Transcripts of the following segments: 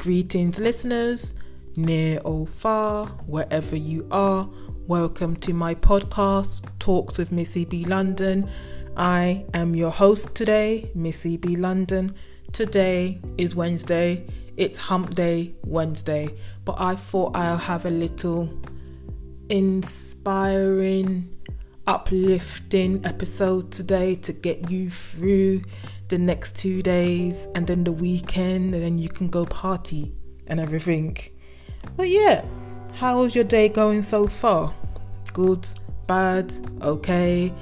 Greetings, listeners, near or far, wherever you are. Welcome to my podcast, Talks with Missy B. London. I am your host today, Missy B. London. Today is Wednesday. It's Hump Day Wednesday, but I thought I'll have a little inspiring, uplifting episode today to get you through the next two days and then the weekend, and then you can go party and everything. But yeah, how is your day going so far? Good, bad, okay?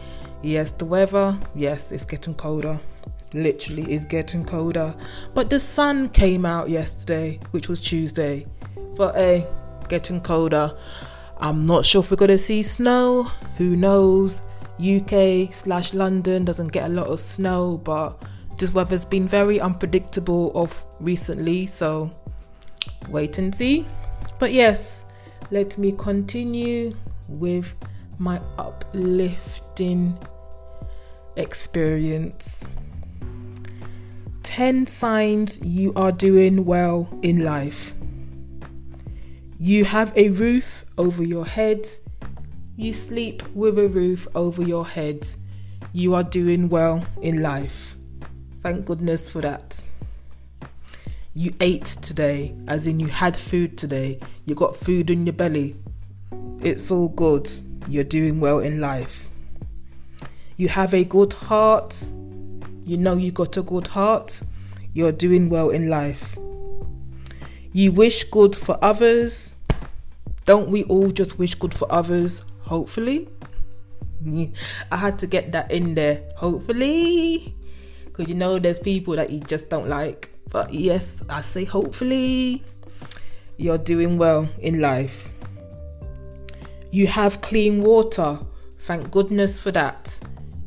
Yes, the weather, yes, it's getting colder. Literally, it's getting colder. But the sun came out yesterday, which was Tuesday. But hey, getting colder. I'm not sure if we're gonna see snow. Who knows? UK slash London doesn't get a lot of snow, but this weather's been very unpredictable of recently, so wait and see. But yes, let me continue with my uplifting experience. 10 signs you are doing well in life. You have a roof over your head. You sleep with a roof over your head. You are doing well in life. Thank goodness for that. You ate today, as in you had food today. You got food in your belly. It's all good. You're doing well in life. You have a good heart. You know you got a good heart. You're doing well in life. You wish good for others. Don't we all just wish good for others? Hopefully. I had to get that in there. Hopefully. Because you know, there's people that you just don't like. But yes, I say hopefully you're doing well in life. You have clean water. Thank goodness for that.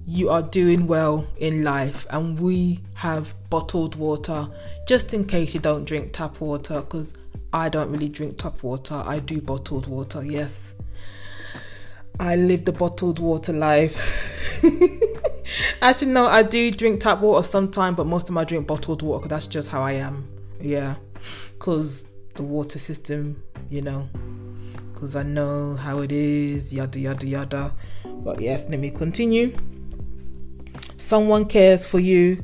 You are doing well in life, and we have bottled water just in case you don't drink tap water because I don't really drink tap water. I do bottled water, yes. I live the bottled water life. Actually, no, I do drink tap water sometimes, but most of my drink bottled water because that's just how I am. Yeah, because the water system, you know, because I know how it is, yada yada yada. But yes, let me continue. Someone cares for you.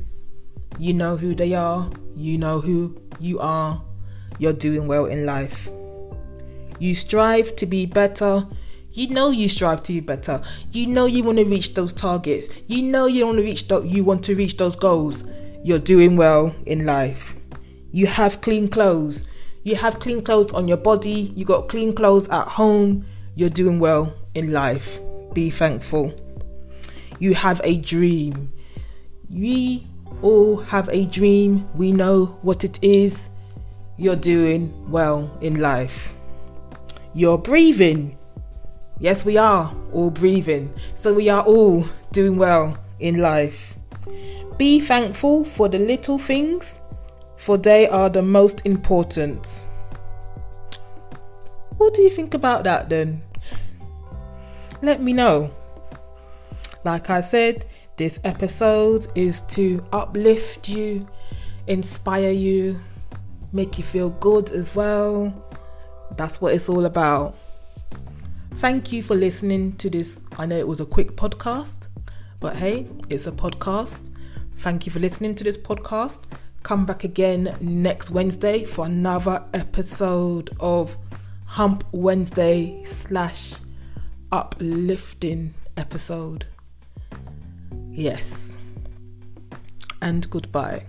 You know who they are. You know who you are. You're doing well in life. You strive to be better you know you strive to be better. You know you want to reach those targets. You know you want to reach you want to reach those goals. You're doing well in life. You have clean clothes. You have clean clothes on your body. You got clean clothes at home. You're doing well in life. Be thankful. You have a dream. We all have a dream. We know what it is. You're doing well in life. You're breathing. Yes, we are all breathing, so we are all doing well in life. Be thankful for the little things, for they are the most important. What do you think about that then? Let me know. Like I said, this episode is to uplift you, inspire you, make you feel good as well. That's what it's all about. Thank you for listening to this. I know it was a quick podcast, but hey, it's a podcast. Thank you for listening to this podcast. Come back again next Wednesday for another episode of Hump Wednesday slash uplifting episode. Yes. And goodbye.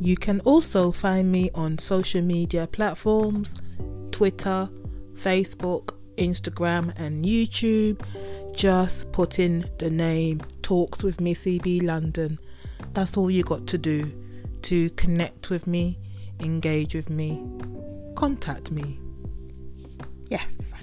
You can also find me on social media platforms Twitter, Facebook, Instagram, and YouTube. Just put in the name Talks with Missy B London. That's all you got to do to connect with me, engage with me, contact me. Yes.